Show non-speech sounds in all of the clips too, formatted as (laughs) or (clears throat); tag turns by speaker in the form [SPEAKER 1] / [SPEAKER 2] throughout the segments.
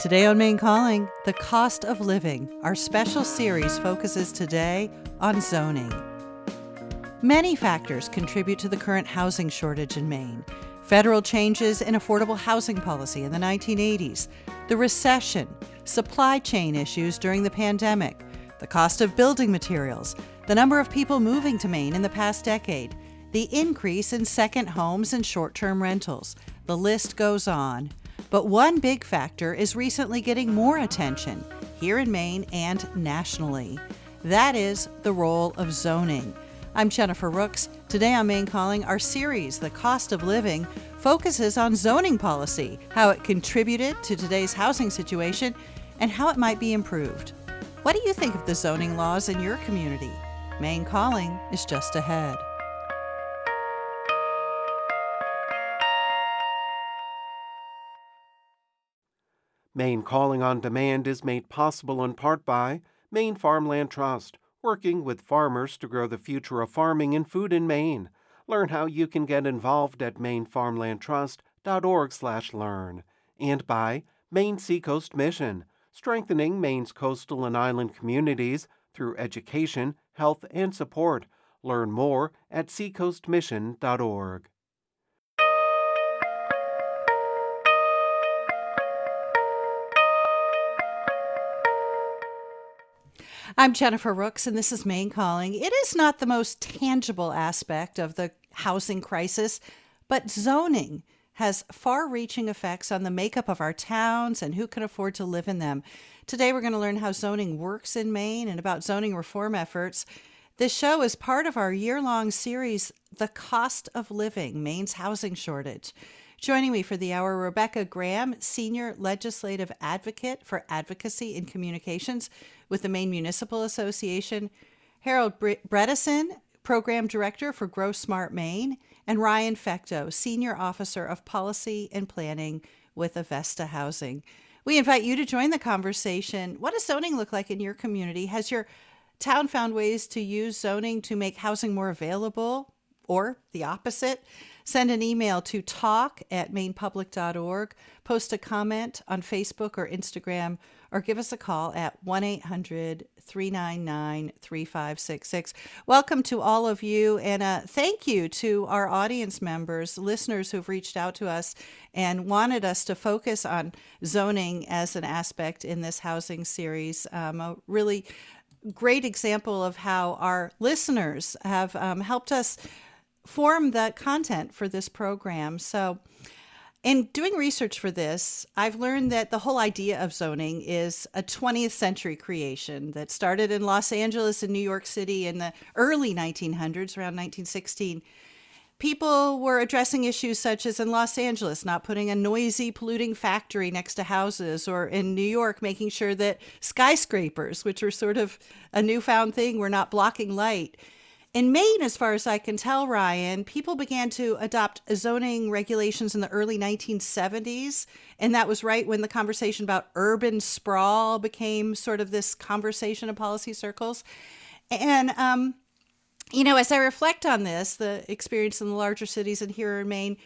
[SPEAKER 1] Today on Maine Calling, the cost of living. Our special series focuses today on zoning. Many factors contribute to the current housing shortage in Maine. Federal changes in affordable housing policy in the 1980s, the recession, supply chain issues during the pandemic, the cost of building materials, the number of people moving to Maine in the past decade, the increase in second homes and short term rentals. The list goes on. But one big factor is recently getting more attention here in Maine and nationally. That is the role of zoning. I'm Jennifer Rooks. Today on Maine Calling, our series, The Cost of Living, focuses on zoning policy, how it contributed to today's housing situation, and how it might be improved. What do you think of the zoning laws in your community? Maine Calling is just ahead.
[SPEAKER 2] Maine Calling on Demand is made possible in part by Maine Farmland Trust, working with farmers to grow the future of farming and food in Maine. Learn how you can get involved at mainefarmlandtrust.org/learn. And by Maine Seacoast Mission, strengthening Maine's coastal and island communities through education, health, and support. Learn more at seacoastmission.org.
[SPEAKER 1] I'm Jennifer Rooks, and this is Maine Calling. It is not the most tangible aspect of the housing crisis, but zoning has far reaching effects on the makeup of our towns and who can afford to live in them. Today, we're going to learn how zoning works in Maine and about zoning reform efforts. This show is part of our year long series, The Cost of Living Maine's Housing Shortage. Joining me for the hour, Rebecca Graham, Senior Legislative Advocate for Advocacy and Communications with the Maine Municipal Association, Harold Bredesen, Program Director for Grow Smart Maine, and Ryan Fecteau, Senior Officer of Policy and Planning with Avesta Housing. We invite you to join the conversation. What does zoning look like in your community? Has your town found ways to use zoning to make housing more available or the opposite? Send an email to talk at mainepublic.org, post a comment on Facebook or Instagram, or give us a call at 1 800 399 3566. Welcome to all of you, and uh, thank you to our audience members, listeners who've reached out to us and wanted us to focus on zoning as an aspect in this housing series. Um, a really great example of how our listeners have um, helped us form the content for this program. So, in doing research for this, I've learned that the whole idea of zoning is a 20th century creation that started in Los Angeles and New York City in the early 1900s, around 1916. People were addressing issues such as in Los Angeles, not putting a noisy, polluting factory next to houses, or in New York, making sure that skyscrapers, which were sort of a newfound thing, were not blocking light. In Maine, as far as I can tell, Ryan, people began to adopt zoning regulations in the early 1970s. And that was right when the conversation about urban sprawl became sort of this conversation in policy circles. And, um, you know, as I reflect on this, the experience in the larger cities and here in Maine,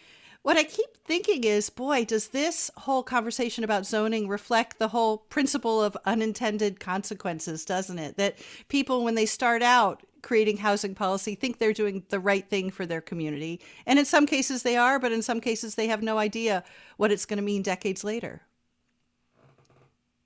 [SPEAKER 1] what I keep thinking is, boy, does this whole conversation about zoning reflect the whole principle of unintended consequences, doesn't it? That people, when they start out, creating housing policy think they're doing the right thing for their community. And in some cases they are, but in some cases they have no idea what it's going to mean decades later.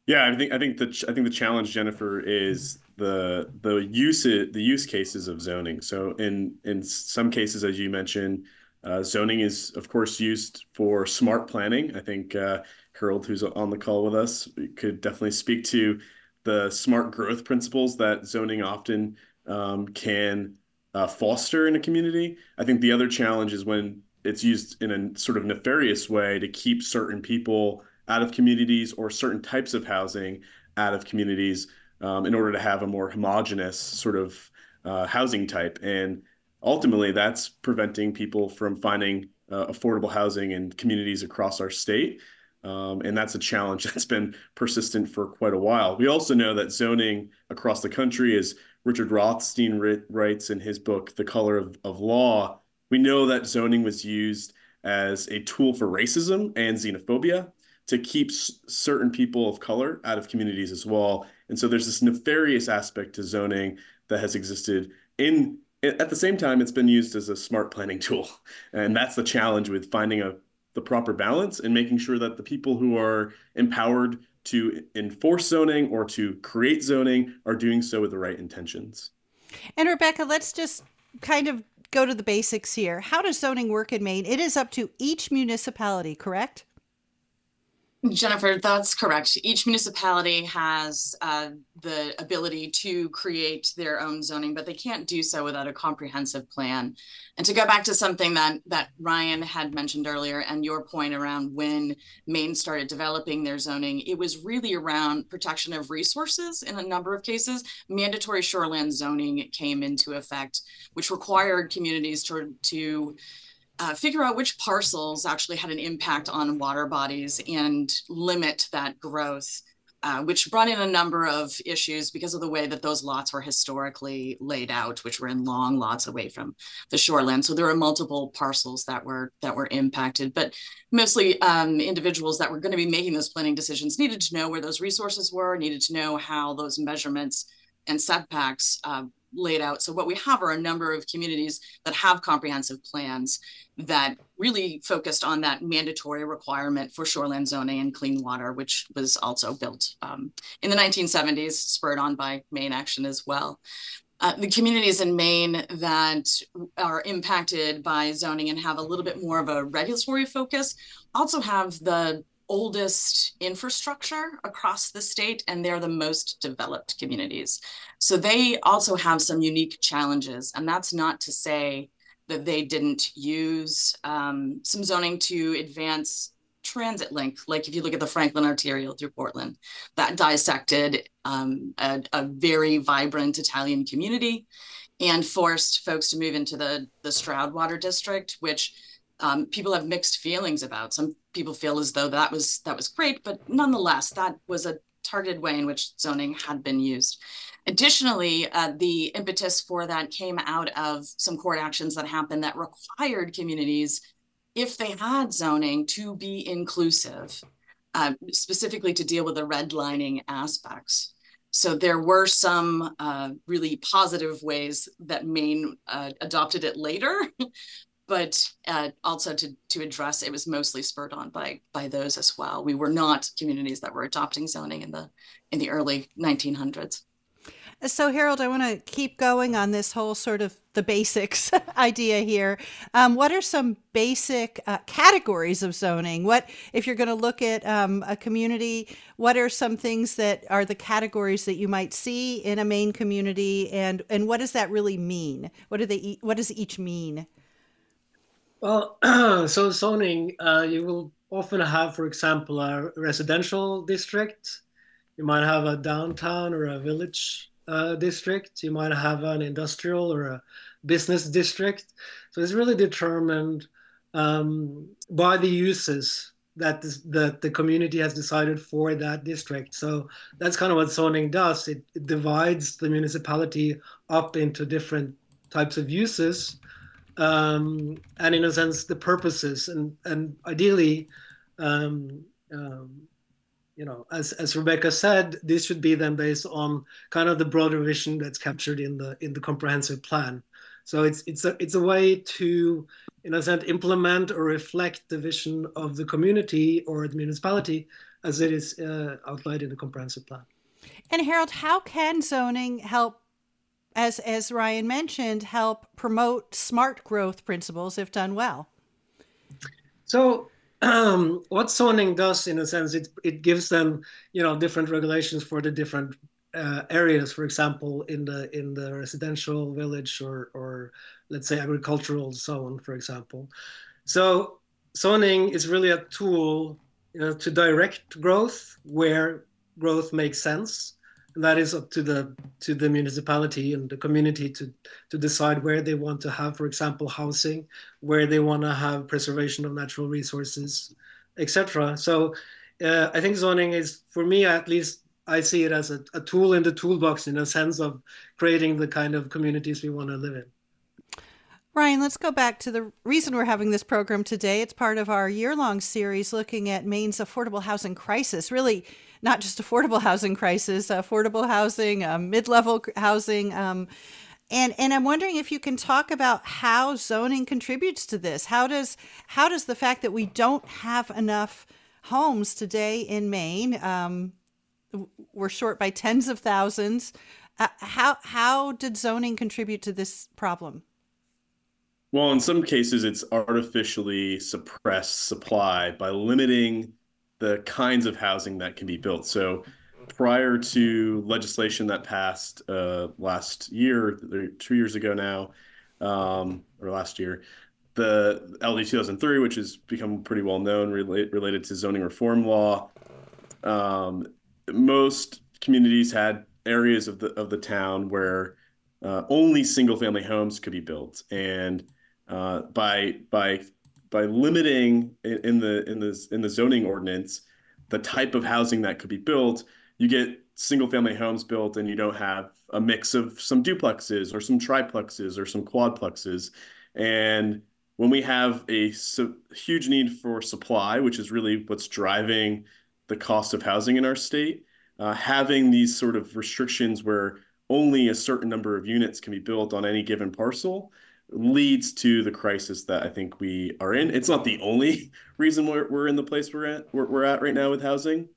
[SPEAKER 3] Yeah, I think I think the I think the challenge, Jennifer, is the the use the use cases of zoning. So in in some cases, as you mentioned, uh, zoning is of course used for smart planning. I think uh, Harold, who's on the call with us, could definitely speak to the smart growth principles that zoning often um, can uh, foster in a community. I think the other challenge is when it's used in a sort of nefarious way to keep certain people out of communities or certain types of housing out of communities um, in order to have a more homogenous sort of uh, housing type. And ultimately, that's preventing people from finding uh, affordable housing in communities across our state. Um, and that's a challenge (laughs) that's been persistent for quite a while. We also know that zoning across the country is Richard Rothstein writes in his book, The Color of, of Law, we know that zoning was used as a tool for racism and xenophobia. to keep certain people of color out of communities as well. And so there's this nefarious aspect to zoning that has existed in at the same time it's been used as a smart planning tool (laughs) and that's the challenge with finding a the proper balance and making sure that the people who are empowered to enforce zoning or to create zoning are doing so with the right intentions.
[SPEAKER 1] And Rebecca, let's just kind of go to the basics here. How does zoning work in Maine? It is up to each municipality, correct?
[SPEAKER 4] Jennifer, that's correct. Each municipality has uh, the ability to create their own zoning, but they can't do so without a comprehensive plan. And to go back to something that that Ryan had mentioned earlier, and your point around when Maine started developing their zoning, it was really around protection of resources. In a number of cases, mandatory shoreland zoning came into effect, which required communities to to uh, figure out which parcels actually had an impact on water bodies and limit that growth, uh, which brought in a number of issues because of the way that those lots were historically laid out, which were in long lots away from the shoreline. So there were multiple parcels that were that were impacted, but mostly um, individuals that were going to be making those planning decisions needed to know where those resources were, needed to know how those measurements and setbacks uh, laid out. So what we have are a number of communities that have comprehensive plans that really focused on that mandatory requirement for shoreland zoning and clean water, which was also built um, in the 1970s, spurred on by Maine action as well. Uh, the communities in Maine that are impacted by zoning and have a little bit more of a regulatory focus also have the oldest infrastructure across the state and they're the most developed communities. So they also have some unique challenges. And that's not to say that they didn't use um, some zoning to advance transit link. Like if you look at the Franklin Arterial through Portland, that dissected um, a, a, very vibrant Italian community and forced folks to move into the, the Stroudwater District, which um, people have mixed feelings about. Some people feel as though that was that was great, but nonetheless, that was a targeted way in which zoning had been used. Additionally, uh, the impetus for that came out of some court actions that happened that required communities, if they had zoning, to be inclusive, uh, specifically to deal with the redlining aspects. So there were some uh, really positive ways that Maine uh, adopted it later, (laughs) but uh, also to to address it was mostly spurred on by by those as well. We were not communities that were adopting zoning in the in the early 1900s.
[SPEAKER 1] So, Harold, I want to keep going on this whole sort of the basics (laughs) idea here. Um, what are some basic uh, categories of zoning? What, if you're going to look at um, a community, what are some things that are the categories that you might see in a Maine community, and and what does that really mean? What do they? What does each mean?
[SPEAKER 5] Well, (clears throat) so zoning, uh, you will often have, for example, a residential district. You might have a downtown or a village uh, district. You might have an industrial or a business district. So it's really determined um, by the uses that this, that the community has decided for that district. So that's kind of what zoning does. It, it divides the municipality up into different types of uses, um, and in a sense, the purposes. And and ideally, um, um you know, as as Rebecca said, this should be then based on kind of the broader vision that's captured in the in the comprehensive plan. So it's it's a it's a way to, in a sense, implement or reflect the vision of the community or the municipality as it is uh, outlined in the comprehensive plan.
[SPEAKER 1] And Harold, how can zoning help, as as Ryan mentioned, help promote smart growth principles if done well?
[SPEAKER 5] So um, what zoning does, in a sense, it it gives them you know different regulations for the different uh, areas. For example, in the in the residential village or or let's say agricultural zone, for example. So zoning is really a tool you know, to direct growth where growth makes sense that is up to the to the municipality and the community to to decide where they want to have for example housing where they want to have preservation of natural resources etc so uh, i think zoning is for me at least i see it as a, a tool in the toolbox in a sense of creating the kind of communities we want to live in
[SPEAKER 1] Ryan, let's go back to the reason we're having this program today. It's part of our year long series looking at Maine's affordable housing crisis. Really, not just affordable housing crisis, affordable housing, uh, mid level housing. Um, and, and I'm wondering if you can talk about how zoning contributes to this. How does how does the fact that we don't have enough homes today in Maine, um, we're short by tens of thousands. Uh, how how did zoning contribute to this problem?
[SPEAKER 3] Well, in some cases, it's artificially suppressed supply by limiting the kinds of housing that can be built. So, prior to legislation that passed uh, last year, two years ago now, um, or last year, the LD 2003, which has become pretty well known relate, related to zoning reform law, um, most communities had areas of the of the town where uh, only single family homes could be built, and uh, by by by limiting in the in the in the zoning ordinance the type of housing that could be built, you get single family homes built and you don't have a mix of some duplexes or some triplexes or some quadplexes. And when we have a huge need for supply, which is really what's driving the cost of housing in our state, uh, having these sort of restrictions where only a certain number of units can be built on any given parcel leads to the crisis that I think we are in. It's not the only (laughs) reason we're, we're in the place we're at we're, we're at right now with housing,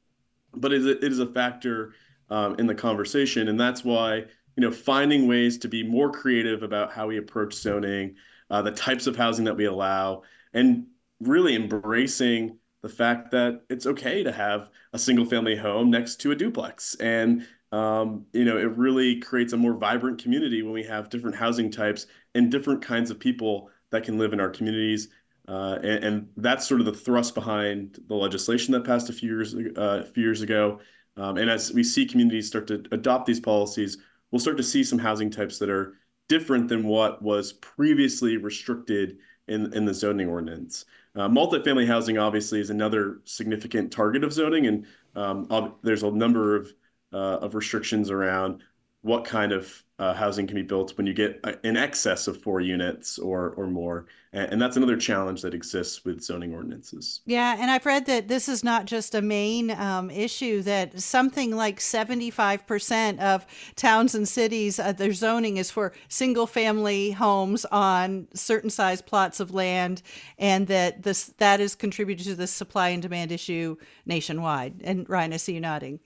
[SPEAKER 3] but it it is a factor um, in the conversation, and that's why you know finding ways to be more creative about how we approach zoning, uh, the types of housing that we allow, and really embracing the fact that it's okay to have a single family home next to a duplex and um, you know, it really creates a more vibrant community when we have different housing types and different kinds of people that can live in our communities. Uh, and, and, that's sort of the thrust behind the legislation that passed a few years uh, a few years ago. Um, and as we see communities start to adopt these policies, we'll start to see some housing types that are different than what was previously restricted in in the zoning ordinance. Uh, multifamily housing obviously is another significant target of zoning, and um, there's a number of uh, of restrictions around what kind of uh, housing can be built when you get uh, in excess of four units or or more, and, and, that's another challenge that exists with zoning ordinances.
[SPEAKER 1] Yeah, and I've read that this is not just a Maine um, issue; that something like seventy-five percent of towns and cities, uh, their zoning is for single-family homes on certain size plots of land, and that this that is contributed to the supply and demand issue nationwide. And Ryan, I see you nodding.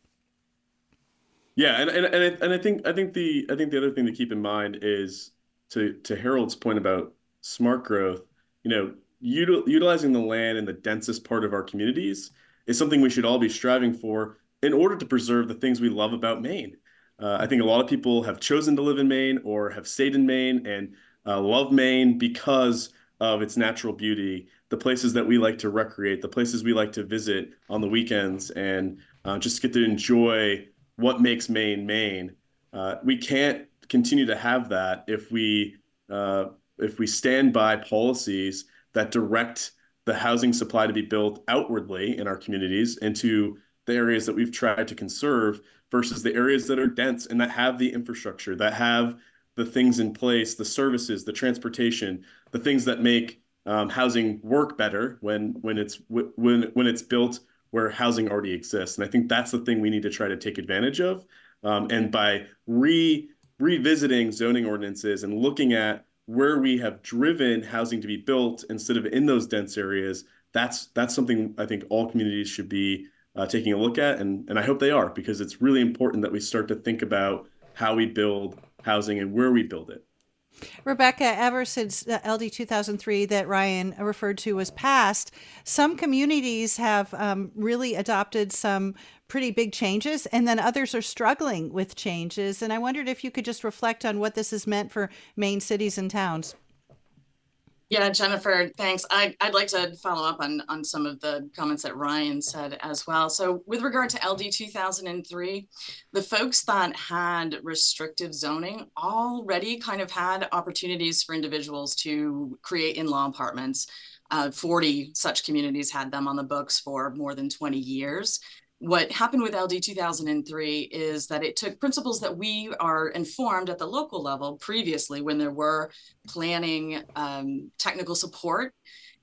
[SPEAKER 3] Yeah, and and and I, and I think I think the I think the other thing to keep in mind is to to Harold's point about smart growth. You know, util, utilizing the land in the densest part of our communities is something we should all be striving for in order to preserve the things we love about Maine. Uh, I think a lot of people have chosen to live in Maine or have stayed in Maine and uh, love Maine because of its natural beauty, the places that we like to recreate, the places we like to visit on the weekends, and uh, just get to enjoy what makes Maine Maine. Uh, we can't continue to have that if we uh, if we stand by policies that direct the housing supply to be built outwardly in our communities into the areas that we've tried to conserve versus the areas that are dense and that have the infrastructure that have the things in place the services the transportation the things that make um, housing work better when when it's when when it's built where housing already exists. And I think that's the thing we need to try to take advantage of. Um, and by re revisiting zoning ordinances and looking at where we have driven housing to be built instead of in those dense areas, that's that's something I think all communities should be uh, taking a look at, and and I hope they are because it's really important that we start to think about how we build housing and where we build it.
[SPEAKER 1] Rebecca, ever since LD 2003 that Ryan referred to was passed, some communities have um, really adopted some pretty big changes, and then others are struggling with changes. And I wondered if you could just reflect on what this has meant for Maine cities and towns.
[SPEAKER 4] Yeah, Jennifer, thanks. I, would like to follow up on, on some of the comments that Ryan said as well. So with regard to LD 2003, the folks that had restrictive zoning already kind of had opportunities for individuals to create in-law apartments. Uh, 40 such communities had them on the books for more than 20 years. What happened with LD 2003 is that it took principles that we are informed at the local level previously when there were planning um, technical support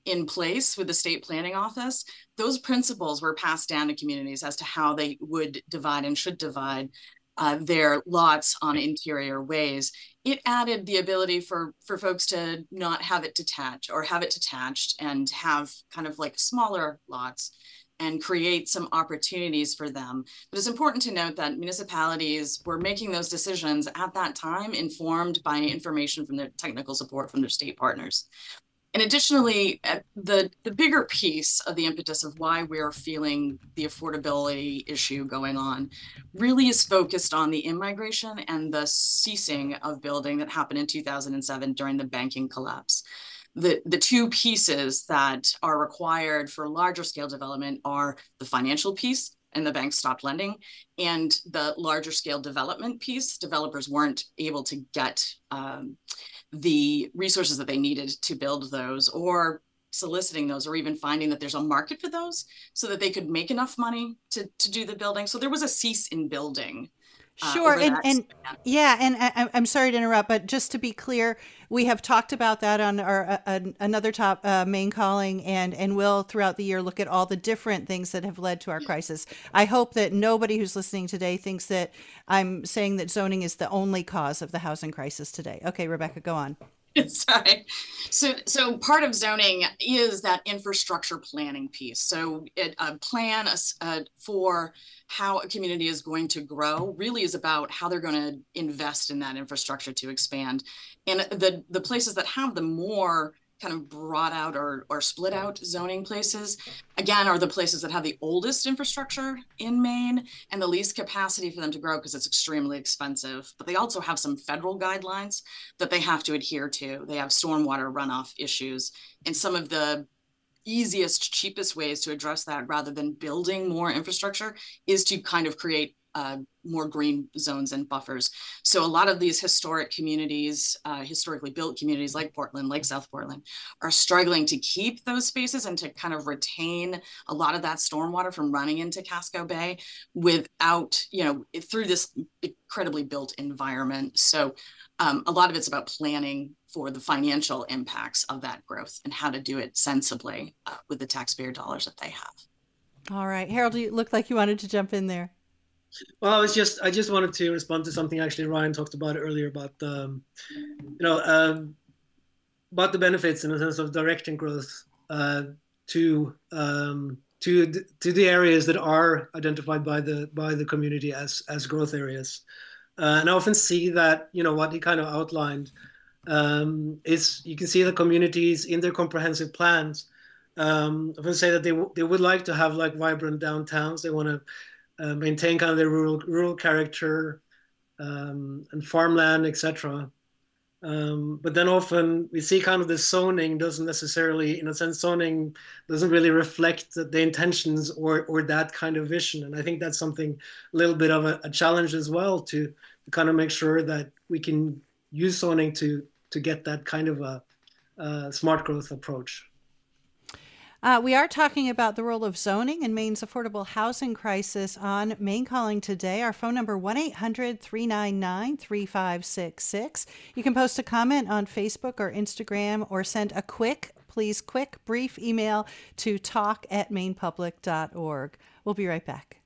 [SPEAKER 4] in place with the state planning office. Those principles were passed down to communities as to how they would divide and should divide uh, their lots on interior ways. It added the ability for for folks to not have it detached or have it detached and have kind of like smaller lots and create some opportunities for them. But it's important to note that municipalities were making those decisions at that time informed by information from their technical support from their state partners. And additionally, uh, the, the bigger piece of the impetus of why we're feeling the affordability issue going on really is focused on the immigration and the ceasing of building that happened in 2007 during the banking collapse the, the two pieces that are required for larger scale development are the financial piece and the banks stopped lending and the larger scale development piece. Developers weren't able to get um, the resources that they needed to build those or soliciting those or even finding that there's a market for those so that they could make enough money to, to do the building. So there was a cease in building
[SPEAKER 1] uh, sure, and and yeah, and I, am sorry to interrupt, but just to be clear, we have talked about that on our uh, another top uh, Maine calling, and and will throughout the year look at all the different things that have led to our crisis. I hope that nobody who's listening today thinks that I'm saying that zoning is the only cause of the housing crisis today. Okay, Rebecca, go on. (laughs)
[SPEAKER 4] Sorry. So, so part of zoning is that infrastructure planning piece. So, it, a plan for how a community is going to grow really is about how they're going to invest in that infrastructure to expand. And the the places that have the more kind of brought out or, or split out zoning places, again, are the places that have the oldest infrastructure in Maine and the least capacity for them to grow because it's extremely expensive. But they also have some federal guidelines that they have to adhere to. They have stormwater runoff issues. And some of the easiest, cheapest ways to address that rather than building more infrastructure is to kind of create uh, more green zones and buffers. So a lot of these historic communities, uh, historically built communities like Portland, like South Portland, are struggling to keep those spaces and to kind of retain a lot of that stormwater from running into Casco Bay without, you know, through this incredibly built environment. So um, a lot of it's about planning for the financial impacts of that growth and how to do it sensibly uh, with the taxpayer dollars that they have.
[SPEAKER 1] All right, Harold, you look like you wanted to jump in there.
[SPEAKER 5] Well, I was just I just wanted to respond to something actually Ryan talked about earlier about um, you know um, about the benefits in the sense of directing growth uh, to um, to to the areas that are identified by the by the community as as growth areas, uh, and I often see that you know what he kind of outlined um, is you can see the communities in their comprehensive plans. Um, I would say that they they would like to have like vibrant downtowns. They want to uh, maintain kind of their rural rural character um, and farmland, etc. Um, but then often we see kind of the zoning doesn't necessarily, in a sense, zoning doesn't really reflect the, the intentions or or that kind of vision. And I think that's something a little bit of a, a challenge as well to, to kind of make sure that we can use zoning to to get that kind of a, a smart growth approach.
[SPEAKER 1] Uh, we are talking about the role of zoning in Maine's affordable housing crisis on Maine Calling today. Our phone number 1-800-399-3566. You can post a comment on Facebook or Instagram or send a quick, please quick, brief email to talk at mainepublic.org. We'll be right back.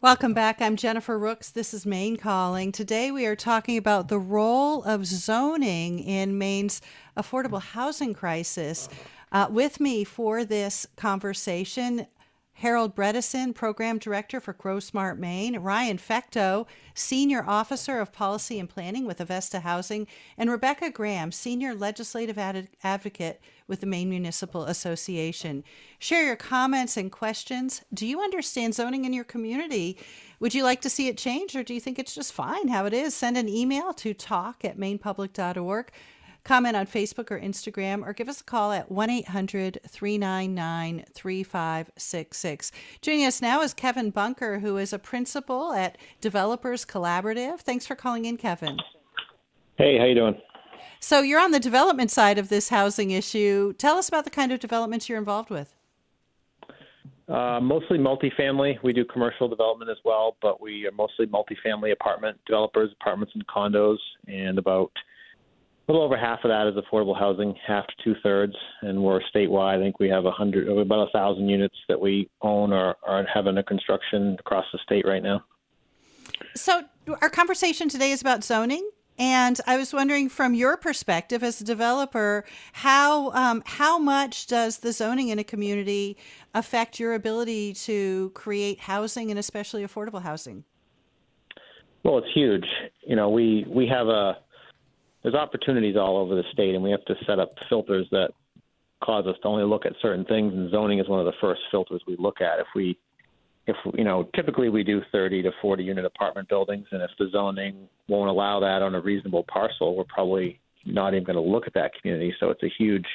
[SPEAKER 1] Welcome back. I'm Jennifer Rooks. This is Maine Calling. Today we are talking about the role of zoning in Maine's affordable housing crisis. Uh, with me for this conversation, Harold Bredesen, Program Director for Grow Smart Maine, Ryan Fecteau, Senior Officer of Policy and Planning with Avesta Housing, and Rebecca Graham, Senior Legislative Ad- Advocate with the Maine Municipal Association. Share your comments and questions. Do you understand zoning in your community? Would you like to see it change, or do you think it's just fine how it is? Send an email to talk at mainepublic.org comment on Facebook or Instagram, or give us a call at 1 800 399 3566. Joining us now is Kevin Bunker, who is a principal at Developers Collaborative. Thanks for calling in, Kevin.
[SPEAKER 6] Hey, how you doing?
[SPEAKER 1] So you're on the development side of this housing issue. Tell us about the kind of developments you're involved with.
[SPEAKER 6] Uh, mostly multifamily. We do commercial development as well, but we are mostly multifamily apartment developers, apartments and condos, and about a little over half of that is affordable housing, half to two thirds, and we're statewide. I think we have a hundred, about a thousand units that we own or, or have under construction across the state right now.
[SPEAKER 1] So, our conversation today is about zoning. And I was wondering, from your perspective as a developer, how um, how much does the zoning in a community affect your ability to create housing and especially affordable housing?
[SPEAKER 6] Well, it's huge. You know, we we have a there's opportunities all over the state, and we have to set up filters that cause us to only look at certain things. And zoning is one of the first filters we look at. If we if you know, typically we do 30 to 40 unit apartment buildings, and if the zoning won't allow that on a reasonable parcel, we're probably not even going to look at that community. So it's a huge,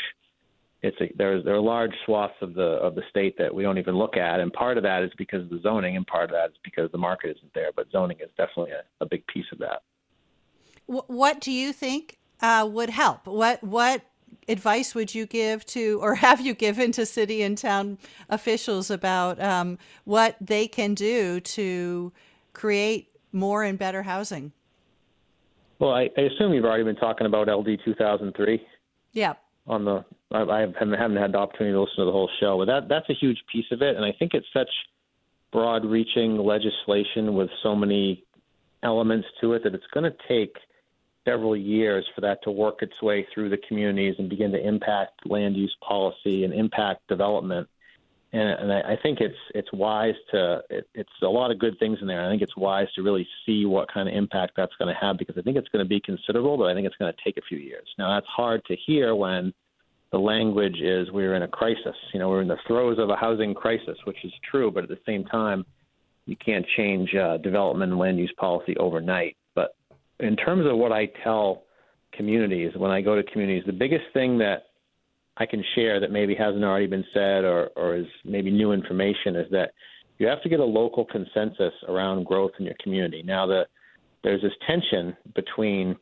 [SPEAKER 6] it's a there's there are large swaths of the of the state that we don't even look at, and part of that is because of the zoning, and part of that is because the market isn't there. But zoning is definitely a, a big piece of that.
[SPEAKER 1] What do you think uh, would help? What what advice would you give to, or (laughs) have you given to city and town officials about um, what they can do to create more and better housing?
[SPEAKER 6] Well, I, I assume you've already been talking about LD 2003.
[SPEAKER 1] Yeah.
[SPEAKER 6] On the, I, I haven't, haven't had the opportunity to listen to the whole show, but that that's a huge piece of it, and I think it's such broad-reaching legislation with so many elements to it that it's going to take several years for that to work its way through the communities and begin to impact land use policy and impact development. And, and I, I think it's it's wise to it, it's a lot of good things in there. I think it's wise to really see what kind of impact that's going to have because I think it's going to be considerable, but I think it's going to take a few years. Now that's hard to hear when the language is we're in a crisis. You know, we're in the throes of a housing crisis, which is true, but at the same time, you can't change uh, development and land use policy overnight in terms of what I tell communities when I go to communities, the biggest thing that I can share that maybe hasn't already been said or, or is maybe new information is that you have to get a local consensus around growth in your community. Now, the, there's this tension between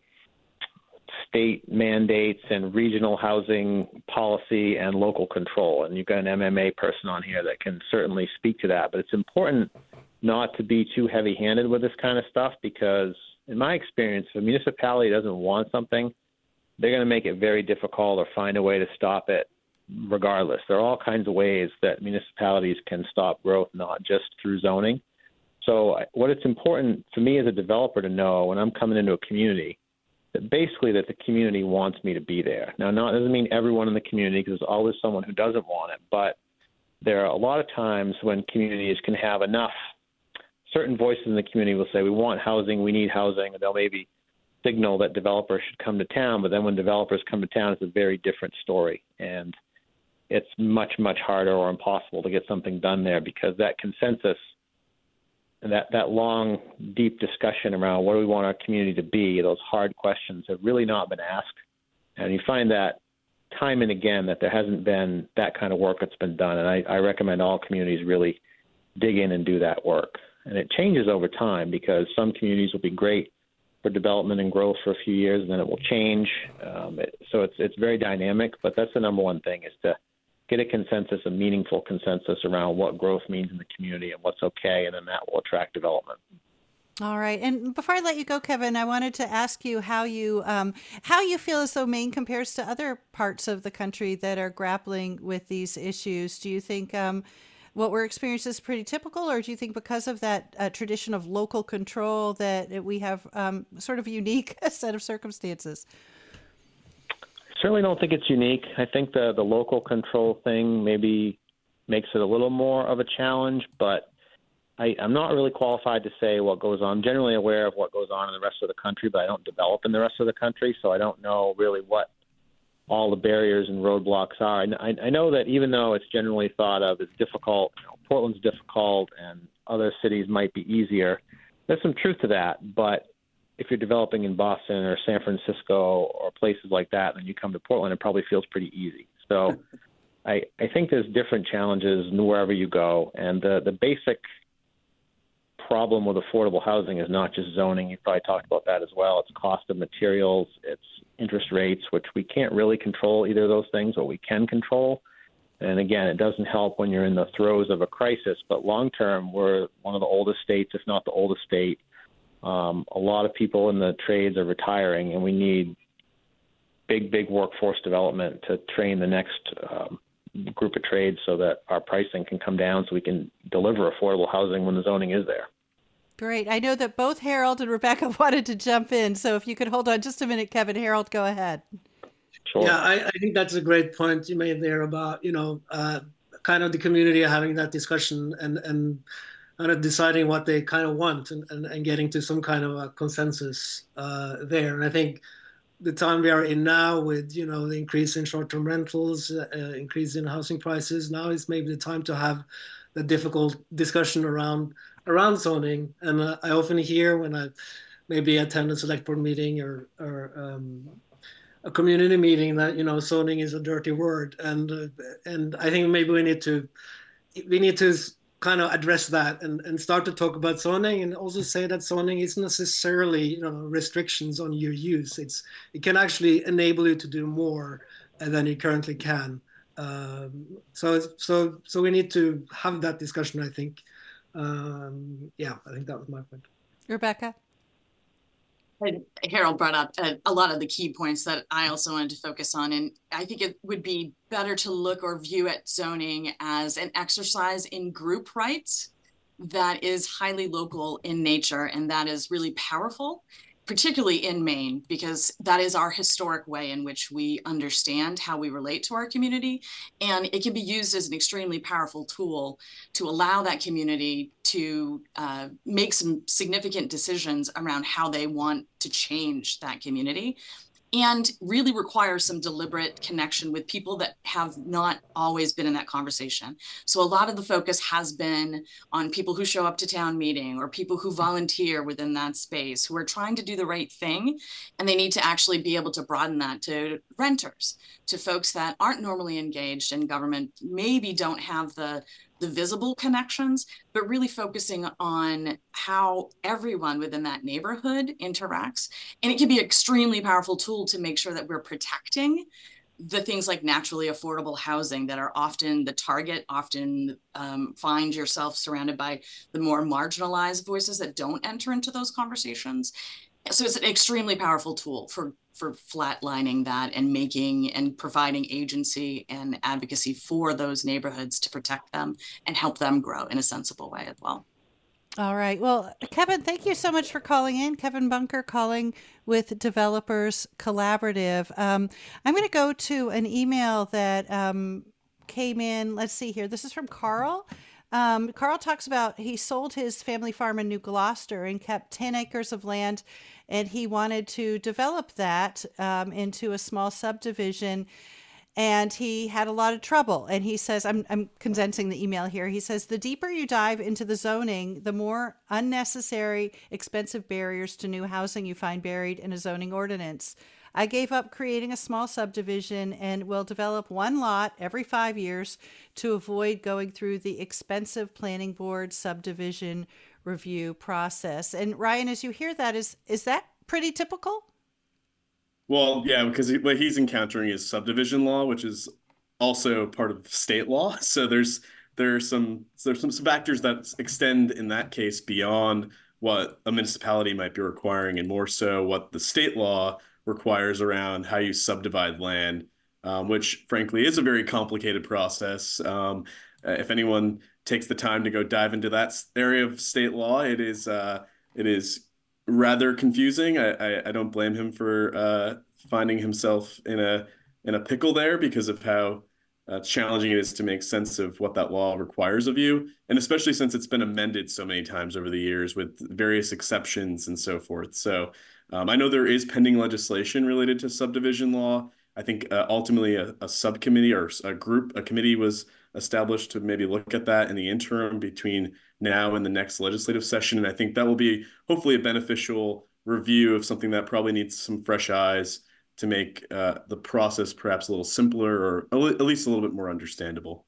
[SPEAKER 6] state mandates and regional housing policy and local control. And you've got an MMA person on here that can certainly speak to that. But it's important not to be too heavy handed with this kind of stuff because in my experience, if a municipality doesn't want something, they're going to make it very difficult or find a way to stop it regardless. There are all kinds of ways that municipalities can stop growth, not just through zoning. So, what it's important for me as a developer to know when I'm coming into a community that basically that the community wants me to be there. Now, not doesn't mean everyone in the community because there's always someone who doesn't want it, but there are a lot of times when communities can have enough certain voices in the community will say, we want housing, we need housing, and they'll maybe signal that developers should come to town. But then when developers come to town, it's a very different story. And it's much, much harder or impossible to get something done there because that consensus and that, that long, deep discussion around what do we want our community to be, those hard questions have really not been asked. And you find that time and again that there hasn't been that kind of work that's been done. And I, I recommend all communities really dig in and do that work and it changes over time because some communities will be great for development and growth for a few years, and then it will change. Um, it, so it's it's very dynamic, but that's the number one thing is to get a consensus, a meaningful consensus around what growth means in the community and what's okay, and then that will attract development.
[SPEAKER 1] All right, and before I let you go, Kevin, I wanted to ask you how you um, how you feel as though Maine compares to other parts of the country that are grappling with these issues. Do you think um, what we're experiencing is pretty typical, or do you think because of that uh, tradition of local control that we have um, sort of a unique (laughs) set of circumstances?
[SPEAKER 6] Certainly don't think it's unique. I think the the local control thing maybe makes it a little more of a challenge, but I, I'm not really qualified to say what goes on. I'm generally aware of what goes on in the rest of the country, but I don't develop in the rest of the country, so I don't know really what all the barriers and roadblocks are. I, I know that even though it's generally thought of as difficult, you know, Portland's difficult and other cities might be easier. There's some truth to that, but if you're developing in Boston or San Francisco or places like that, then you come to Portland, it probably feels pretty easy. So (laughs) I, I think there's different challenges wherever you go, and the the basic problem with affordable housing is not just zoning. You probably talked about that as well. It's cost of materials, it's interest rates, which we can't really control either of those things. but we can control And again, it doesn't help when you're in the throes of a crisis, but long term, we're one of the oldest states, if not the oldest state. Um, a lot of people in the trades are retiring, and we need big, big workforce development to train the next um, group of trades so that our pricing can come down so we can deliver affordable housing when the zoning is there.
[SPEAKER 1] Great. I know that both Harold and Rebecca (laughs) wanted to jump in. So if you could hold on just a minute, Kevin. Harold, go ahead.
[SPEAKER 6] Sure.
[SPEAKER 5] Yeah, I, I think that's a great point you made there about, you know, uh, kind of the community having that discussion and, and kind of deciding what they kind of want and, and, and getting to some kind of a consensus uh, there. And I think the time we are in now with, you know, the increase in short-term rentals, uh, increase in housing prices, now is maybe the time to have the difficult discussion around around zoning. And uh, I often hear when I maybe attend a select board meeting or, or um, a community meeting that you know zoning is a dirty word, and uh, and I think maybe we need to we need to kind of address that and, and start to talk about zoning and also say that zoning isn't necessarily you know restrictions on your use. It's it can actually enable you to do more than you currently can um, so so so we need to have that discussion i think. Um, yeah i think that was my point.
[SPEAKER 1] Rebecca?
[SPEAKER 4] Harold brought up a, a, lot of the key points that I also wanted to focus on. And I think it would be better to look or view at zoning as an exercise in group rights that is highly local in nature and that is really powerful particularly in Maine, because that is our historic way in which we understand how we relate to our community. And it can be used as an extremely powerful tool to allow that community to uh, make some significant decisions around how they want to change that community and really requires some deliberate connection with people that have not always been in that conversation. So a lot of the focus has been on people who show up to town meeting or people who volunteer within that space who are trying to do the right thing and they need to actually be able to broaden that to renters, to folks that aren't normally engaged in government, maybe don't have the the visible connections, but really focusing on how everyone within that neighborhood interacts. And it can be an extremely powerful tool to make sure that we're protecting the things like naturally affordable housing that are often the target, often um, find yourself surrounded by the more marginalized voices that don't enter into those conversations. So it's an extremely powerful tool for for flatlining that and making and providing agency and advocacy for those neighborhoods to protect them and help them grow in a sensible way as well.
[SPEAKER 1] All right. Well, Kevin, thank you so much for calling in. Kevin Bunker calling with Developers Collaborative. Um, I'm going to go to an email that um, came in. Let's see here. This is from Carl. Um, Carl talks about he sold his family farm in New Gloucester and kept 10 acres of land and he wanted to develop that um, into a small subdivision and he had a lot of trouble. And he says I'm, I'm condensing the email here. He says the deeper you dive into the zoning the more unnecessary expensive barriers to new housing you find buried in a zoning ordinance. I gave up creating a small subdivision and will develop one lot every five years to avoid going through the expensive planning board subdivision review process. And Ryan, as you hear that, is is that pretty typical?
[SPEAKER 3] Well, yeah, because what he's encountering is subdivision law, which is also part of state law. (laughs) So there's there are some there's some factors that extend in that case beyond what a municipality might be requiring, and more so what the state law requires around how you subdivide land, um, which frankly is a very complicated process. Um, if anyone takes the time to go dive into that area of state law, it is uh, it is rather confusing. I, I, I don't blame him for uh, finding himself in a in a pickle there because of how uh, challenging it is to make sense of what that law requires of you, and especially since it's been amended so many times over the years with various exceptions and so forth. So um, I know there is pending legislation related to subdivision law. I think uh, ultimately a, a, subcommittee or a group, a committee was established to maybe look at that in the interim between now and the next legislative session. And I think that will be hopefully a beneficial review of something that probably needs some fresh eyes to make uh, the process perhaps a little simpler or at least a little bit more understandable.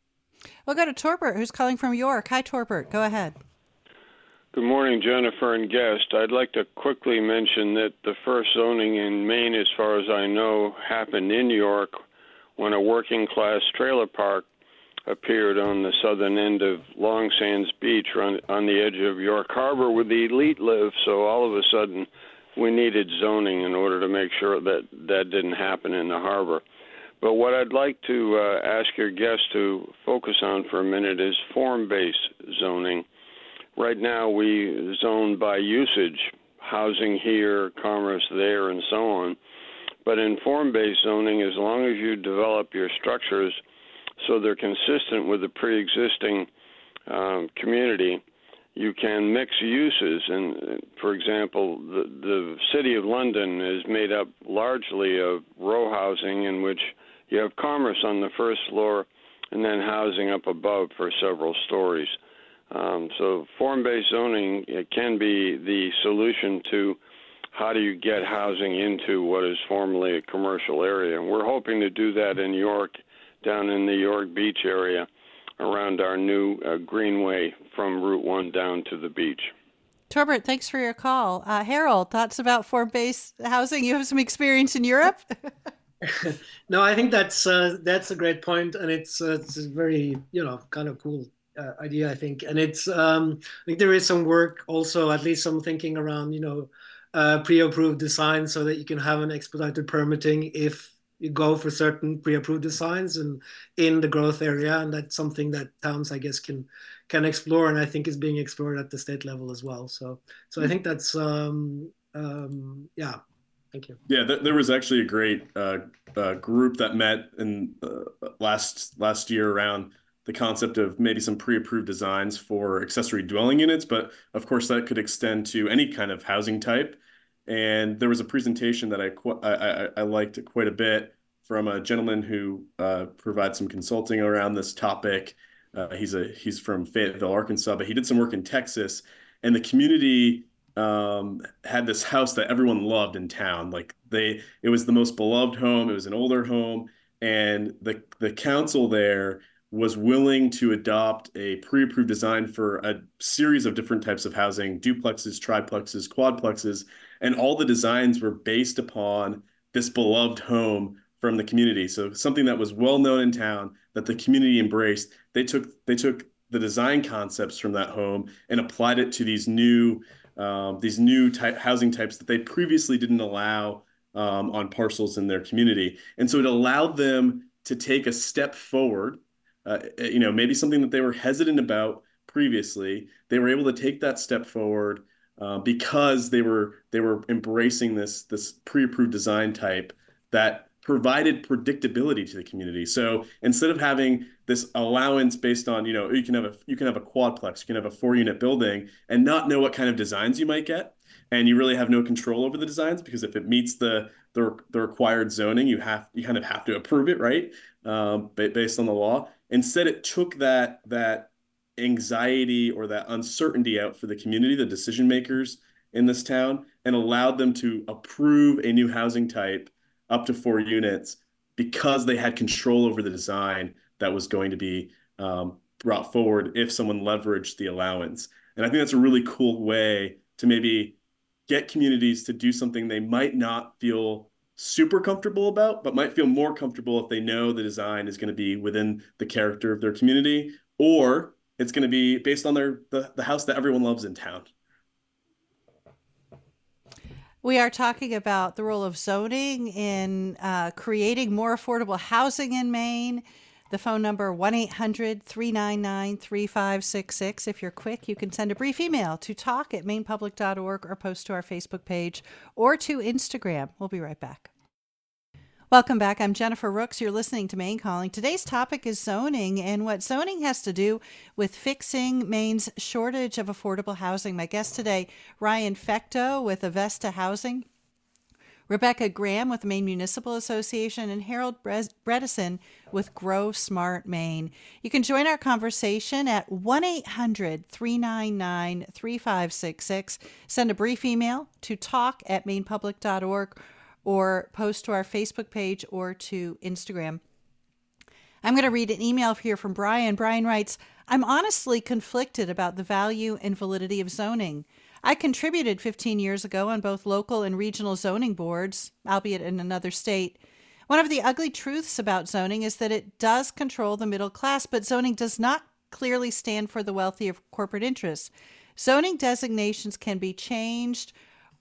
[SPEAKER 1] We'll go to Torbert, who's calling from York. Hi, Torbert. Go ahead.
[SPEAKER 7] Good morning, Jennifer and guest. I'd like to quickly mention that the first zoning in Maine, as far as I know, happened in York when a working class trailer park appeared on the southern end of Long Sands Beach on, on the edge of York Harbor where the elite live. So all of a sudden, we needed zoning in order to make sure that that didn't happen in the harbor. But what I'd like to uh, ask your guest to focus on for a minute is form based zoning. Right now, we zone by usage, housing here, commerce there, and so on. But in form based zoning, as long as you develop your structures so they're consistent with the pre existing um, community, you can mix uses. And for example, the, the city of London is made up largely of row housing in which you have commerce on the first floor and then housing up above for several stories. Um, so form-based zoning can be the solution to how do you get housing into what is formerly a commercial area. And we're hoping to do that in York, down in the York Beach area, around our new uh, greenway from Route 1 down to the beach.
[SPEAKER 1] Torbert, thanks for your call. Uh, Harold, thoughts about form-based housing? You have some experience in Europe. (laughs) (laughs)
[SPEAKER 5] no, I think that's uh, that's a great point, and it's uh, it's a very you know kind of cool uh, idea, I think. And it's um, I think there is some work also, at least some thinking around you know uh, pre-approved design, so that you can have an expedited permitting if you go for certain pre-approved designs and in the growth area, and that's something that towns, I guess, can can explore, and I think is being explored at the state level as well. So so I think that's um, um, yeah Thank you.
[SPEAKER 3] Yeah, th- there was actually a great uh, uh, group that met in uh, last last year around the concept of maybe some pre-approved designs for accessory dwelling units, but of course that could extend to any kind of housing type. And there was a presentation that I I, I, I, liked quite a bit from a gentleman who uh, provides some consulting around this topic. Uh, he's a he's from Fayetteville, Arkansas, but he did some work in Texas, and the community um, had this house that everyone loved in town. Like they, it was the most beloved home. It was an older home, and the the council there was willing to adopt a pre-approved design for a series of different types of housing: duplexes, triplexes, quadplexes, and all the designs were based upon this beloved home from the community. So something that was well known in town that the community embraced. They took they took the design concepts from that home and applied it to these new um, these new type housing types that they previously didn't allow um, on parcels in their community. And so it allowed them to take a step forward, uh, you know, maybe something that they were hesitant about previously. They were able to take that step forward because they were they were embracing this this pre-approved design type that provided predictability to the community. So instead of having this allowance based on, you know, you can have a you can have a quadplex, you can have a four unit building and not know what kind of designs you might get. And you really have no control over the designs because if it meets the the, the required zoning, you have you kind of have to approve it, right? Um, based on the law. Instead, it took that that anxiety or that uncertainty out for the community, the decision makers in this town, and allowed them to approve a new housing type up to four units because they had control over the design that was going to be um, brought forward if someone leveraged the allowance. And I think that's a really cool way to maybe get communities to do something they might not feel super comfortable about, but might feel more comfortable if they know the design is going to be within the character of their community or it's going to be based on their the, the house that everyone loves in town.
[SPEAKER 1] We are talking about the role of zoning in uh, creating more affordable housing in Maine. The phone number 1-800-399-3566. If you're quick, you can send a brief email to talk at mainepublic.org or post to our Facebook page or to Instagram. We'll be right back. Welcome back. I'm Jennifer Rooks. You're listening to Maine Calling. Today's topic is zoning and what zoning has to do with fixing Maine's shortage of affordable housing. My guest today, Ryan Fecteau with Avesta Housing. Rebecca Graham with the Maine Municipal Association and Harold Bredesen with Grow Smart Maine. You can join our conversation at 1 800 399 3566. Send a brief email to talk at mainepublic.org or post to our Facebook page or to Instagram. I'm going to read an email here from Brian. Brian writes I'm honestly conflicted about the value and validity of zoning. I contributed 15 years ago on both local and regional zoning boards, albeit in another state. One of the ugly truths about zoning is that it does control the middle class, but zoning does not clearly stand for the wealthy or corporate interests. Zoning designations can be changed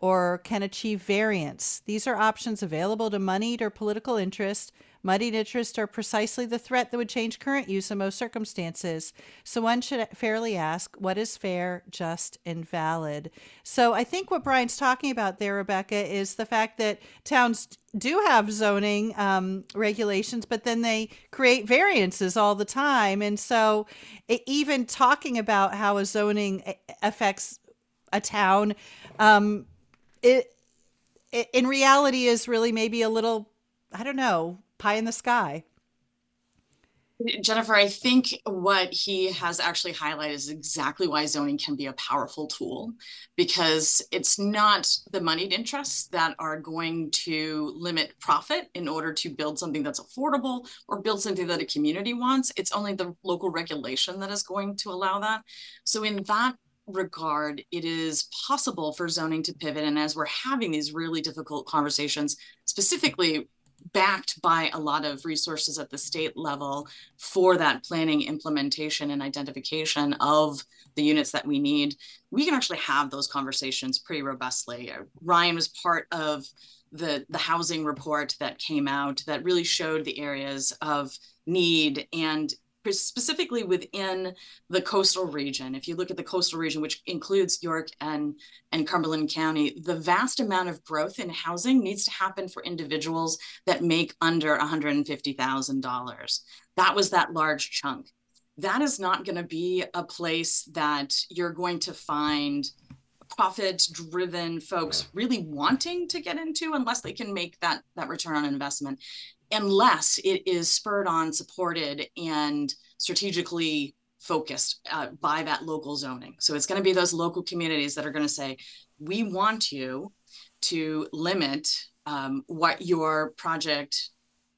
[SPEAKER 1] or can achieve variance. These are options available to moneyed or political interest. Moneyed interests are precisely the threat that would change current use in most circumstances. So one should fairly ask what is fair, just, and valid. So I think what Brian's talking about there, Rebecca, is the fact that towns do have zoning um, regulations, but then they create variances all the time. And so it, even talking about how a zoning affects a town, um, it, in reality is really maybe a little, I don't know, pie in the sky.
[SPEAKER 4] Jennifer, I think what he has actually highlighted is exactly why zoning can be a powerful tool because it's not the moneyed interests that are going to limit profit in order to build something that's affordable or build something that a community wants. It's only the local regulation that is going to allow that. So, in that regard, it is possible for zoning to pivot. And as we're having these really difficult conversations, specifically backed by a lot of resources at the state level for that planning, implementation, and identification of the units that we need, we can actually have those conversations pretty robustly. Uh, Ryan was part of the, the housing report that came out that really showed the areas of need and specifically within the coastal region, if you look at the coastal region, which includes York and, and Cumberland County, the vast amount of growth in housing needs to happen for individuals that make under $150,000. That was that large chunk. That is not going to be a place that you're going to find profit driven folks really wanting to get into unless they can make that that return on investment unless it is spurred on, supported, and strategically focused uh, by that local zoning. So it's going to be those local communities that are going to say, we want you to limit um, what your project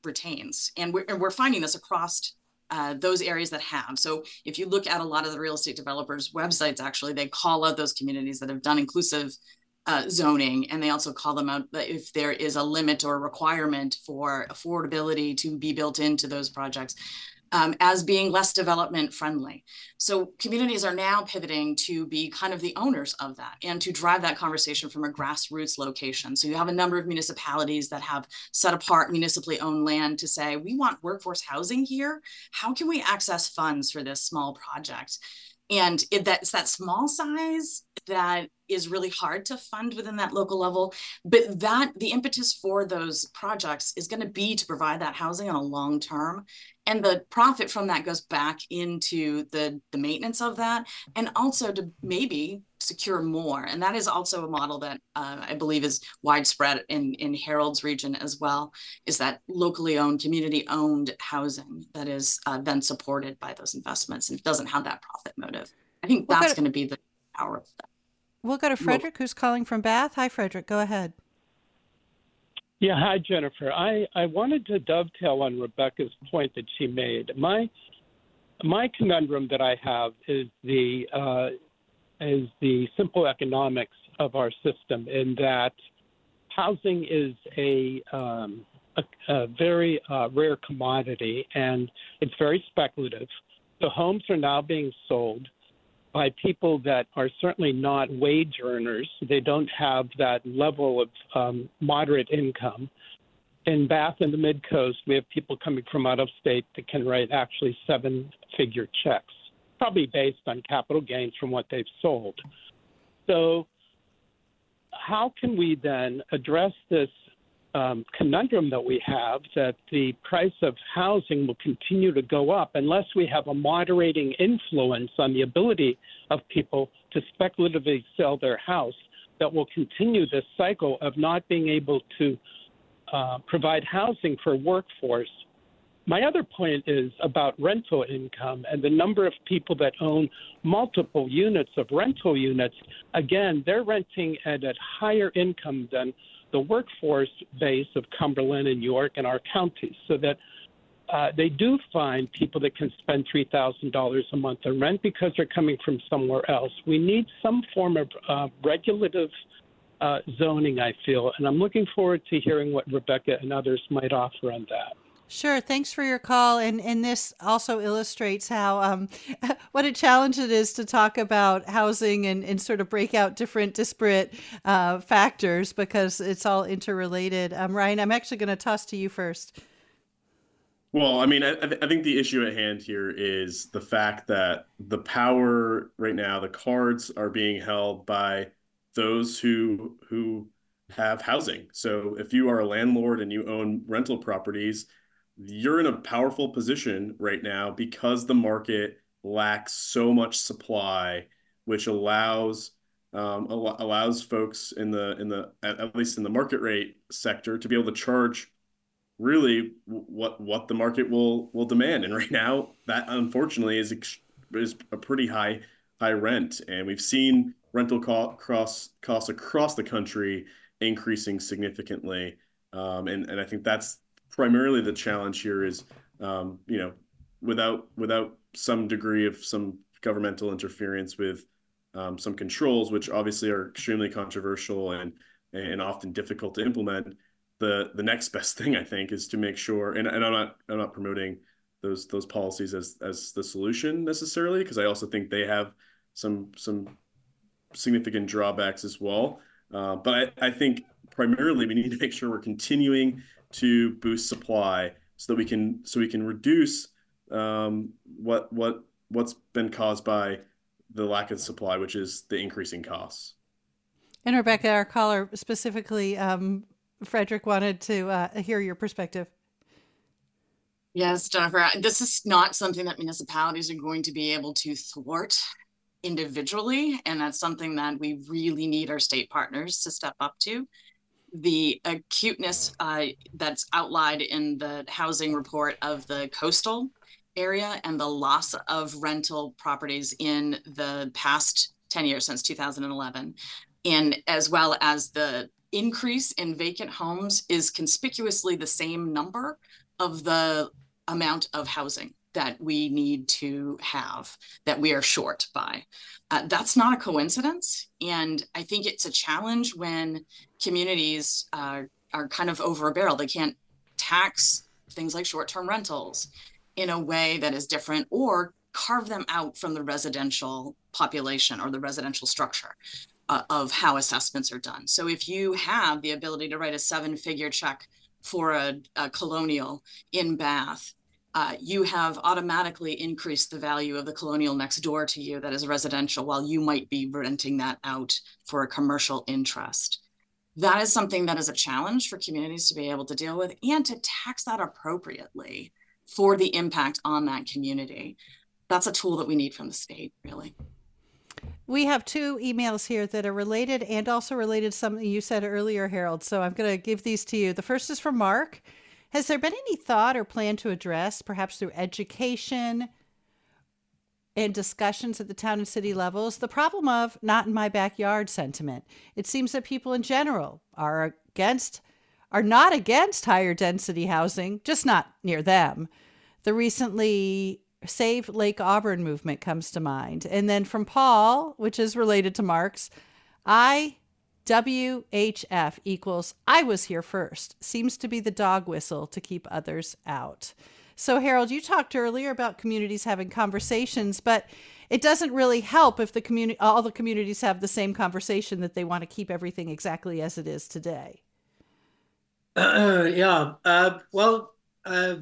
[SPEAKER 4] retains. And we're, and we're finding this across uh, those areas that have. So if you look at a lot of the real estate developers' websites, actually, they call out those communities that have done inclusive uh, zoning, and they also call them out if there is a limit or requirement for affordability to be built into those projects. Um, as being less development friendly. So communities are now pivoting to be kind of the owners of that and to drive that conversation from a grassroots location. So you have a number of municipalities that have set apart municipally owned land to say, we want workforce housing here. How can we access funds for this small project? And it, that's that small size that is really hard to fund within that local level. But that the impetus for those projects is going to be to provide that housing on a long term. And the profit from that goes back into the, the maintenance of that and also to maybe secure more. And that is also a model that uh, I believe is widespread in, in Harold's region as well, is that locally owned, community owned housing that is uh, then supported by those investments and doesn't have that profit motive. I think that's going to be the power of that.
[SPEAKER 1] We'll go to Frederick, who's calling from Bath. Hi, Frederick. Go ahead.
[SPEAKER 8] Yeah, hi, Jennifer. I, I wanted to dovetail on Rebecca's point that she made. My my conundrum that I have is the uh, is the simple economics of our system in that housing is a um, a, a, very uh, rare commodity and it's very speculative. The homes are now being sold by people that are certainly not wage earners. They don't have that level of um, moderate income. In Bath and the Mid Coast, we have people coming from out of state that can write actually seven figure checks, probably based on capital gains from what they've sold. So, how can we then address this um, conundrum that we have that the price of housing will continue to go up unless we have a moderating influence on the ability of people to speculatively sell their house that will continue this cycle of not being able to uh, provide housing for workforce. My other point is about rental income and the number of people that own multiple units of rental units. Again, they're renting at a higher income than the workforce base of Cumberland and York and our counties so that uh, they do find people that can spend $3,000 a month on rent because they're coming from somewhere else. We need some form of uh, regulative uh, zoning, I feel. And I'm looking forward to hearing what Rebecca and others might offer on that.
[SPEAKER 1] Sure. Thanks for your call. And and this also illustrates how um, (laughs) what a challenge it is to talk about housing and, and sort of break out different disparate uh, factors because it's all interrelated. Um, Ryan, I'm actually going to toss to you first.
[SPEAKER 3] Well, I mean, I, I think the issue at hand here is the fact that the power right now, the cards are being held by those who who have housing. So if you are a landlord and you own rental properties, you're in a powerful position right now because the market lacks so much supply, which allows um, allows folks in the in the at, at least in the market rate sector to be able to charge really what what the market will will demand. And right now, that unfortunately is is a pretty high high rent, and we've seen rental costs costs across the country increasing significantly. Um, and and I think that's primarily the challenge here is, um, you know, without without some degree of some governmental interference with um, some controls, which obviously are extremely controversial and and often difficult to implement. The the next (laughs) best thing I think is to make sure, and, and I'm not I'm not promoting those those policies as as the solution necessarily, because I also think they have some some significant drawbacks as well. Uh, but I, I think primarily we need to make sure we're continuing to boost supply so that we can so we can reduce um, what what what's been caused by the lack of supply, which is the increasing costs.
[SPEAKER 1] And Rebecca, our caller specifically, um, Frederick wanted to uh, hear your perspective.
[SPEAKER 4] Yes, Jennifer, this is not something that municipalities are going to be able to thwart individually. And that's something that we really need our state partners to step up to the acuteness uh, that's outlined in the housing report of the coastal area and the loss of rental properties in the past 10 years since 2011 and as well as the increase in vacant homes is conspicuously the same number of the amount of housing that we need to have that we are short by. Uh, that's not a coincidence. And I think it's a challenge when communities uh, are kind of over a barrel. They can't tax things like short term rentals in a way that is different or carve them out from the residential population or the residential structure. Uh, of how assessments are done. So if you have the ability to write a seven figure check for a, a colonial in Bath uh, you have automatically increased the value of the colonial next door to you that is residential while you might be renting that out for a commercial interest. That is something that is a challenge for communities to be able to deal with and to tax that appropriately for the impact on that community. That's a tool that we need from the state, really.
[SPEAKER 1] We have two emails here that are related and also related to something you said earlier, Harold. So I'm going to give these to you. The first is from Mark. Has there been any thought or plan to address, perhaps through education and discussions at the town and city levels, the problem of not in my backyard sentiment? It seems that people in general are against are not against higher density housing, just not near them. The recently Save Lake Auburn movement comes to mind. And then from Paul, which is related to Mark's, I WHF equals I was here first seems to be the dog whistle to keep others out. So, Harold, you talked earlier about communities having conversations, but it doesn't really help if the community, all the communities have the same conversation that they want to keep everything exactly as it is today.
[SPEAKER 5] Uh, (clears throat) yeah. Uh, well, uh,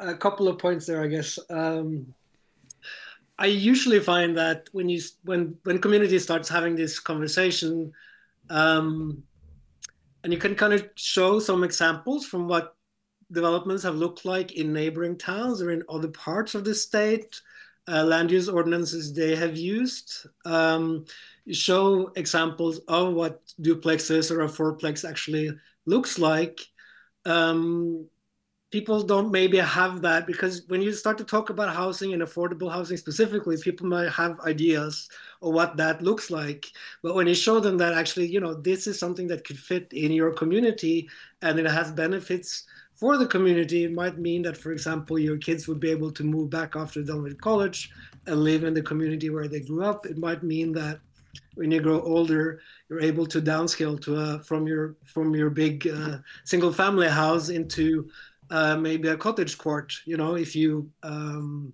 [SPEAKER 5] a couple of points there, I guess. Um, I usually find that when you when when community starts having this conversation, um, and you can kind of show some examples from what developments have looked like in neighboring towns or in other parts of the state, uh, land use ordinances they have used. Um, show examples of what duplexes or a fourplex actually looks like. Um, people don't maybe have that because when you start to talk about housing and affordable housing specifically people might have ideas of what that looks like. But when you show them that actually you know this is something that could fit in your community and it has benefits for the community it might mean that for example your kids would be able to move back after done with college and live in the community where they grew up. It might mean that when you grow older, you're able to downscale to from your from your big uh, single family house into uh, maybe a cottage court. You know, if you um,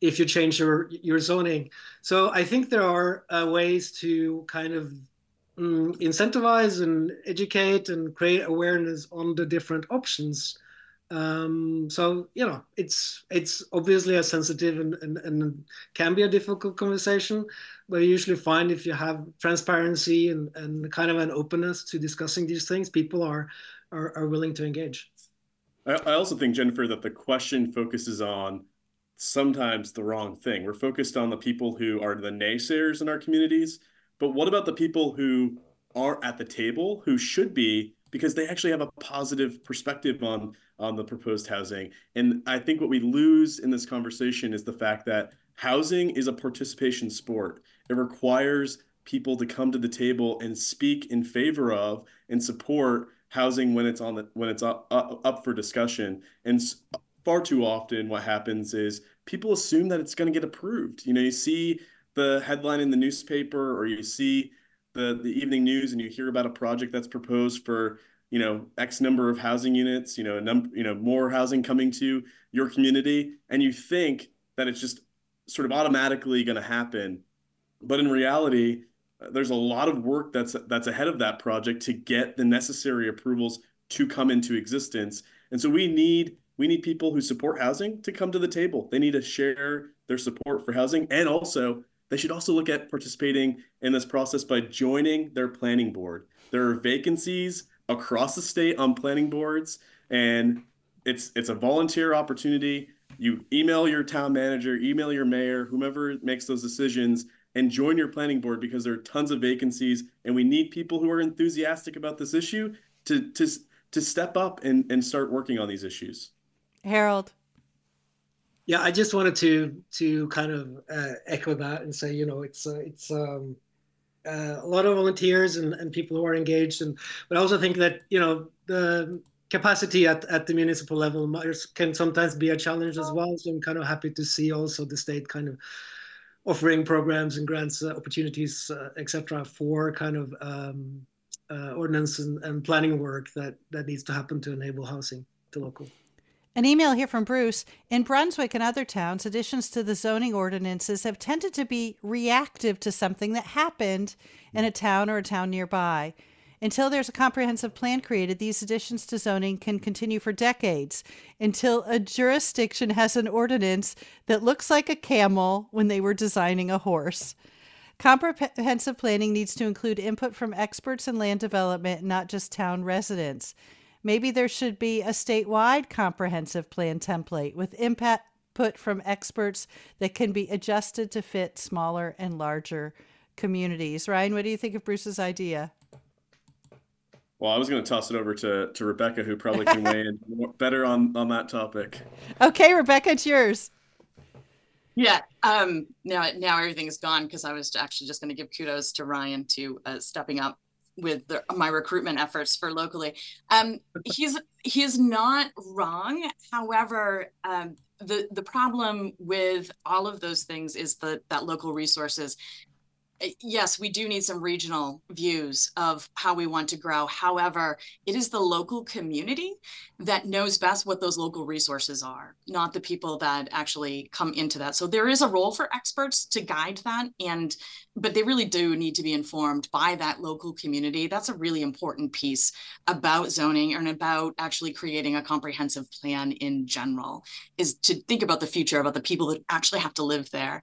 [SPEAKER 5] if you change your your zoning. So I think there are uh, ways to kind of um, incentivize and educate and create awareness on the different options. Um, so you know, it's it's obviously a sensitive and, and, and can be a difficult conversation, but you usually find if you have transparency and, and kind of an openness to discussing these things, people are are, are willing to engage.
[SPEAKER 3] I, I also think Jennifer that the question focuses on sometimes the wrong thing. We're focused on the people who are the naysayers in our communities, but what about the people who are at the table who should be because they actually have a positive perspective on on the proposed housing. And I think what we lose in this conversation is the fact that housing is a participation sport. It requires people to come to the table and speak in favor of and support housing when it's on the when it's up, up, for discussion. And far too often what happens is people assume that it's going to get approved. You know, you see the headline in the newspaper or you see the the evening news and you hear about a project that's proposed for you know x number of housing units you know a number you know more housing coming to your community and you think that it's just sort of automatically going to happen but in reality there's a lot of work that's that's ahead of that project to get the necessary approvals to come into existence and so we need we need people who support housing to come to the table. They need to share their support for housing and also they should also look at participating in this process by joining their planning board. There are vacancies across the state on planning boards and it's it's a volunteer opportunity. You email your town manager, email your mayor, whomever makes those decisions and join your planning board because there are tons of vacancies and we need people who are enthusiastic about this issue to to to step up and, and start working on these issues.
[SPEAKER 1] Harold.
[SPEAKER 5] Yeah, I just wanted to to kind of uh, echo that and say, you know, it's uh, it's um, uh, a lot of volunteers and, and people who are engaged, and but I also think that you know the capacity at, at the municipal level can sometimes be a challenge as well. So I'm kind of happy to see also the state kind of offering programs and grants uh, opportunities, uh, etc., for kind of um, uh, ordinance and, and planning work that that needs to happen to enable housing to local.
[SPEAKER 1] An email here from Bruce. In Brunswick and other towns, additions to the zoning ordinances have tended to be reactive to something that happened in a town or a town nearby. Until there's a comprehensive plan created, these additions to zoning can continue for decades until a jurisdiction has an ordinance that looks like a camel when they were designing a horse. Comprehensive planning needs to include input from experts in land development, not just town residents. Maybe there should be a statewide comprehensive plan template with input from experts that can be adjusted to fit smaller and larger communities. Ryan, what do you think of Bruce's idea?
[SPEAKER 3] Well, I was going to toss it over to, to Rebecca, who probably can weigh in (laughs) better on, on that topic.
[SPEAKER 1] Okay, Rebecca, it's yours.
[SPEAKER 4] Yeah. Um, now, now everything is gone because I was actually just going to give kudos to Ryan to uh, stepping up with the, my recruitment efforts for locally. Um, he's he's not wrong. However, um, the the problem with all of those things is the that local resources Eh, yes, we do need some regional views of how we want to grow. However, it is the local community that knows best what those local resources are, not the people that actually come into that. So there is a role for experts to guide that and but they really do need to be informed by that local community. That's a really important piece about zoning and about actually creating a comprehensive plan in general is to think about the future about the people that actually have to live there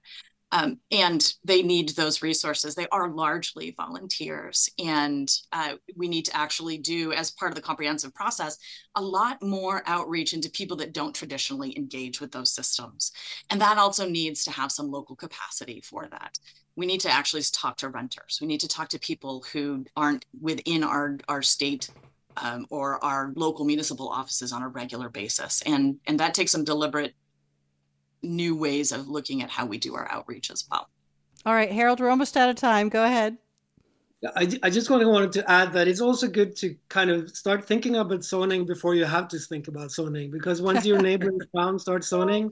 [SPEAKER 4] um, and they need those resources. They are largely volunteers, and uh, we need to actually do, as part of the comprehensive process, a lot more outreach into people that don't traditionally engage with those systems. And that also needs to have some local capacity for that. We need to actually talk to renters. We need to talk to people who aren't within our, our state um, or our local municipal offices on a regular basis. And, and that takes some deliberate new ways of looking at how we do our outreach as well.
[SPEAKER 1] All right, Harold, we're almost out of time. Go ahead.
[SPEAKER 5] I, I just wanted to add that it's also good to kind of start thinking about zoning before you have to think about zoning because once your (laughs) neighboring town starts zoning,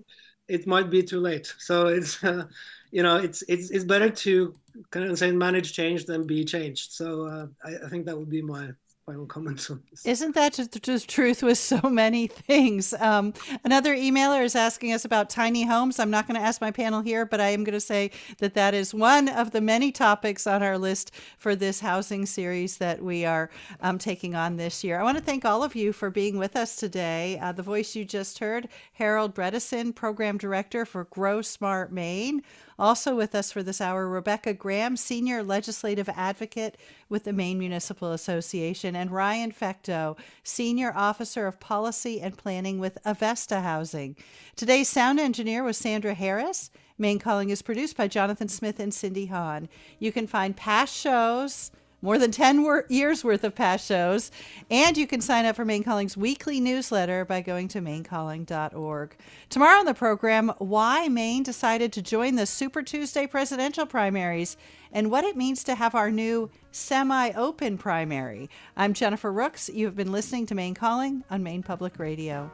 [SPEAKER 5] it might be too late. So it's uh, you know it's it's it's better to kind of say manage change than be changed. So uh, I, I think that would be my final comments on this.
[SPEAKER 1] Isn't that just the truth with so many things? Um, another emailer is asking us about tiny homes. I'm not going to ask my panel here, but I am going to say that that is one of the many topics on our list for this housing series that we are um, taking on this year. I want to thank all of you for being with us today. Uh, the voice you just heard, Harold Bredesen, Program Director for Grow Smart Maine. Also with us for this hour, Rebecca Graham, Senior Legislative Advocate with the Maine Municipal Association, and Ryan Fecteau, Senior Officer of Policy and Planning with Avesta Housing. Today's sound engineer was Sandra Harris. Maine Calling is produced by Jonathan Smith and Cindy Hahn. You can find past shows more than 10 wor- years worth of past shows. And you can sign up for Maine Calling's weekly newsletter by going to mainecalling.org. Tomorrow on the program, why Maine decided to join the Super Tuesday presidential primaries and what it means to have our new semi open primary. I'm Jennifer Rooks. You have been listening to Maine Calling on Maine Public Radio.